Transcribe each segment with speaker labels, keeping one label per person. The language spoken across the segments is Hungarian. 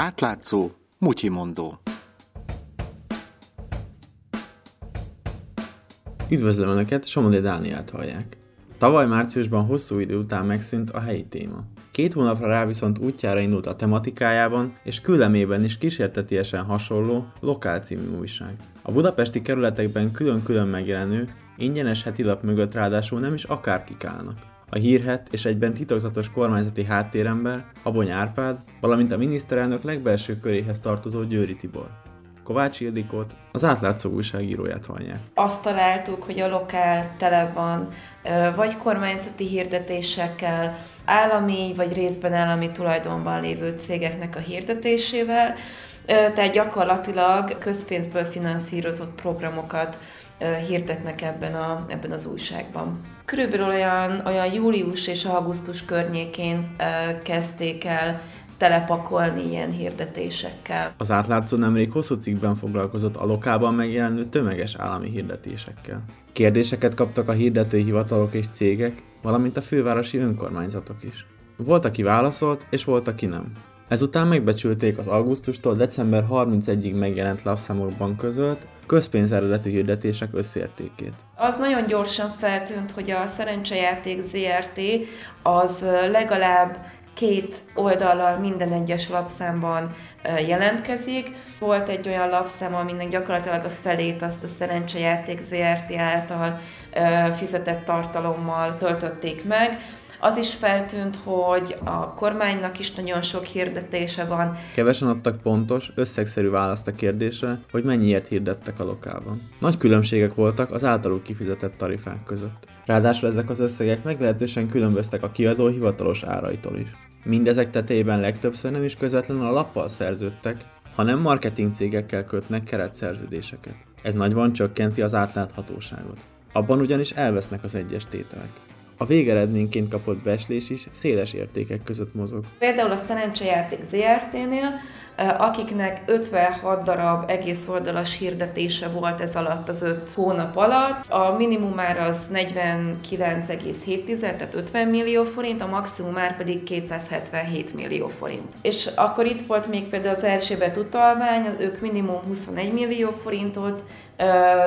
Speaker 1: Átlátszó, mutyimondó.
Speaker 2: Üdvözlöm Önöket, Somodi Dániát hallják. Tavaly márciusban hosszú idő után megszűnt a helyi téma. Két hónapra rá viszont útjára indult a tematikájában és küllemében is kísértetiesen hasonló Lokál című újság. A budapesti kerületekben külön-külön megjelenő, ingyenes heti lap mögött ráadásul nem is akárkik állnak. A hírhet és egyben titokzatos kormányzati háttérember, Abony Árpád, valamint a miniszterelnök legbelső köréhez tartozó Győri Tibor. Kovács Ildikót, az átlátszó újságíróját hallják.
Speaker 3: Azt találtuk, hogy a lokál tele van vagy kormányzati hirdetésekkel, állami vagy részben állami tulajdonban lévő cégeknek a hirdetésével, tehát gyakorlatilag közpénzből finanszírozott programokat hirdetnek ebben, a, ebben az újságban. Körülbelül olyan, olyan július és augusztus környékén kezdték el telepakolni ilyen hirdetésekkel.
Speaker 2: Az átlátszó nemrég hosszú cikkben foglalkozott a lokálban megjelenő tömeges állami hirdetésekkel. Kérdéseket kaptak a hirdetői hivatalok és cégek, valamint a fővárosi önkormányzatok is. Volt, aki válaszolt, és volt, aki nem. Ezután megbecsülték az augusztustól december 31-ig megjelent lapszámokban közölt közpénz eredeti hirdetések összértékét.
Speaker 3: Az nagyon gyorsan feltűnt, hogy a szerencsejáték ZRT az legalább két oldallal minden egyes lapszámban jelentkezik. Volt egy olyan lapszám, aminek gyakorlatilag a felét azt a szerencsejáték ZRT által fizetett tartalommal töltötték meg, az is feltűnt, hogy a kormánynak is nagyon sok hirdetése van.
Speaker 2: Kevesen adtak pontos, összegszerű választ a kérdésre, hogy mennyiért hirdettek a lokálban. Nagy különbségek voltak az általuk kifizetett tarifák között. Ráadásul ezek az összegek meglehetősen különböztek a kiadó hivatalos áraitól is. Mindezek tetejében legtöbbször nem is közvetlenül a lappal szerződtek, hanem marketing cégekkel kötnek keretszerződéseket. Ez nagyban csökkenti az átláthatóságot. Abban ugyanis elvesznek az egyes tételek. A végeredményként kapott beslés is széles értékek között mozog.
Speaker 3: Például a szerencsejáték ZRT-nél, akiknek 56 darab egész oldalas hirdetése volt ez alatt az 5 hónap alatt. A minimumár az 49,7, tehát 50 millió forint, a maximumár pedig 277 millió forint. És akkor itt volt még például az Erzsébet utalvány, ők minimum 21 millió forintot,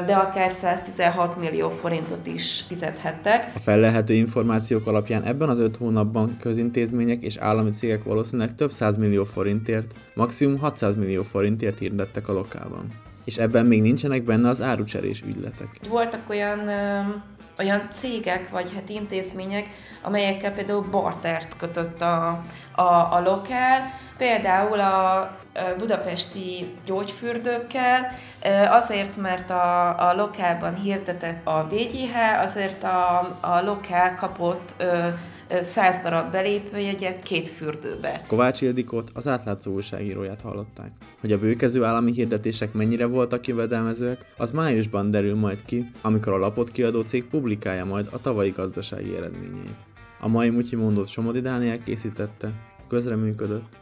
Speaker 3: de akár 116 millió forintot is fizethettek.
Speaker 2: A fellehető információk alapján ebben az öt hónapban közintézmények és állami cégek valószínűleg több 100 millió forintért, maximum 600 millió forintért hirdettek a lokálban. És ebben még nincsenek benne az árucserés ügyletek.
Speaker 3: Voltak olyan olyan cégek, vagy hát intézmények, amelyekkel például bartert kötött a, a, a lokál, például a budapesti gyógyfürdőkkel, azért, mert a, a lokálban hirdetett a VGH, azért a, a lokál kapott 100 darab belépőjegyet két fürdőbe.
Speaker 2: Kovács Ildikót, az átlátszó újságíróját hallották. Hogy a bőkező állami hirdetések mennyire voltak jövedelmezőek, az májusban derül majd ki, amikor a lapot kiadó cég publikálja majd a tavalyi gazdasági eredményeit. A mai Mutyi mondott Somodi Dániel készítette, közreműködött